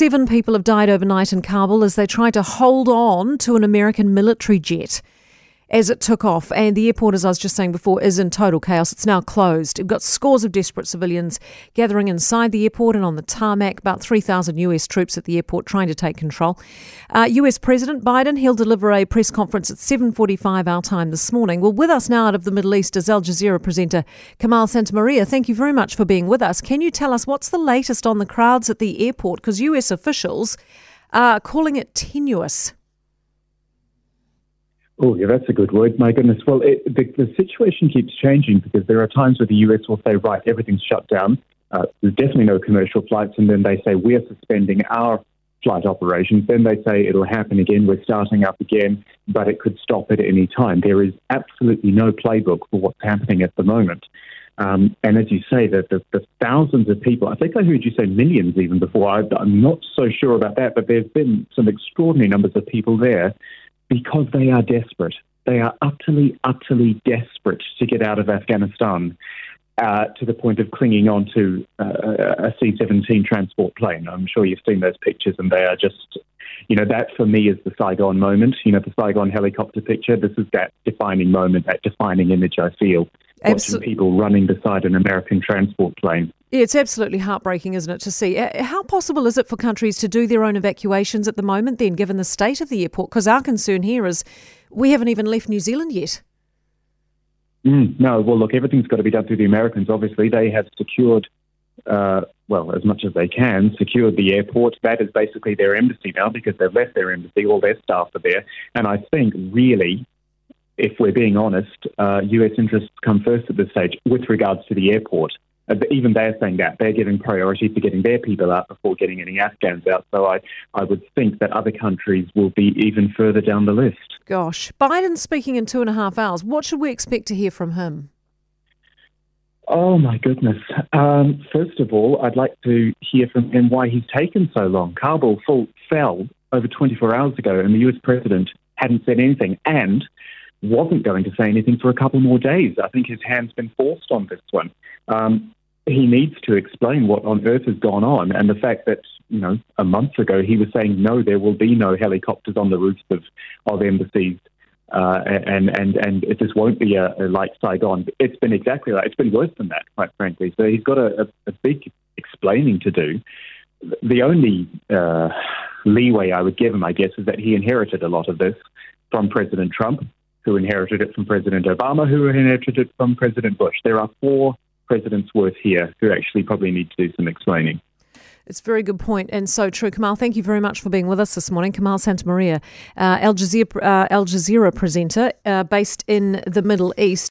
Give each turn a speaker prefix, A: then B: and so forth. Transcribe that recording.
A: seven people have died overnight in Kabul as they tried to hold on to an American military jet as it took off. And the airport, as I was just saying before, is in total chaos. It's now closed. We've got scores of desperate civilians gathering inside the airport and on the tarmac. About 3,000 US troops at the airport trying to take control. Uh, US President Biden, he'll deliver a press conference at 7.45 our time this morning. Well, with us now out of the Middle East is Al Jazeera presenter Kamal Santamaria. Thank you very much for being with us. Can you tell us what's the latest on the crowds at the airport? Because US officials are calling it tenuous.
B: Oh, yeah, that's a good word. My goodness. Well, it, the, the situation keeps changing because there are times where the US will say, right, everything's shut down. Uh, there's definitely no commercial flights. And then they say, we're suspending our flight operations. Then they say it'll happen again. We're starting up again, but it could stop at any time. There is absolutely no playbook for what's happening at the moment. Um, and as you say, the, the, the, thousands of people, I think I heard you say millions even before. I, I'm not so sure about that, but there's been some extraordinary numbers of people there because they are desperate. They are utterly, utterly desperate to get out of Afghanistan uh, to the point of clinging on to uh, a C 17 transport plane. I'm sure you've seen those pictures, and they are just, you know, that for me is the Saigon moment. You know, the Saigon helicopter picture. This is that defining moment, that defining image I feel. Watching people running beside an American transport plane.
A: Yeah, it's absolutely heartbreaking, isn't it, to see? How possible is it for countries to do their own evacuations at the moment, then, given the state of the airport? Because our concern here is we haven't even left New Zealand yet.
B: Mm, no, well, look, everything's got to be done through the Americans. Obviously, they have secured, uh, well, as much as they can, secured the airport. That is basically their embassy now because they've left their embassy. All their staff are there. And I think, really, if we're being honest, uh, US interests come first at this stage with regards to the airport. Uh, even they're saying that they're giving priority to getting their people out before getting any Afghans out. So I, I would think that other countries will be even further down the list.
A: Gosh, Biden speaking in two and a half hours. What should we expect to hear from him?
B: Oh my goodness! Um, first of all, I'd like to hear from him why he's taken so long. Kabul full, fell over 24 hours ago, and the U.S. president hadn't said anything, and wasn't going to say anything for a couple more days. I think his hand's been forced on this one. Um, he needs to explain what on earth has gone on and the fact that, you know, a month ago he was saying, no, there will be no helicopters on the roofs of, of embassies. Uh, and and and it just won't be a, a like Saigon. It's been exactly like it's been worse than that, quite frankly. So he's got a, a, a big explaining to do. The only uh, leeway I would give him, I guess, is that he inherited a lot of this from President Trump, who inherited it from President Obama, who inherited it from President Bush. There are four presidents worth here who actually probably need to do some explaining.
A: It's a very good point and so true. Kamal, thank you very much for being with us this morning. Kamal Santamaria, uh, Al, Jazeera, uh, Al Jazeera presenter uh, based in the Middle East.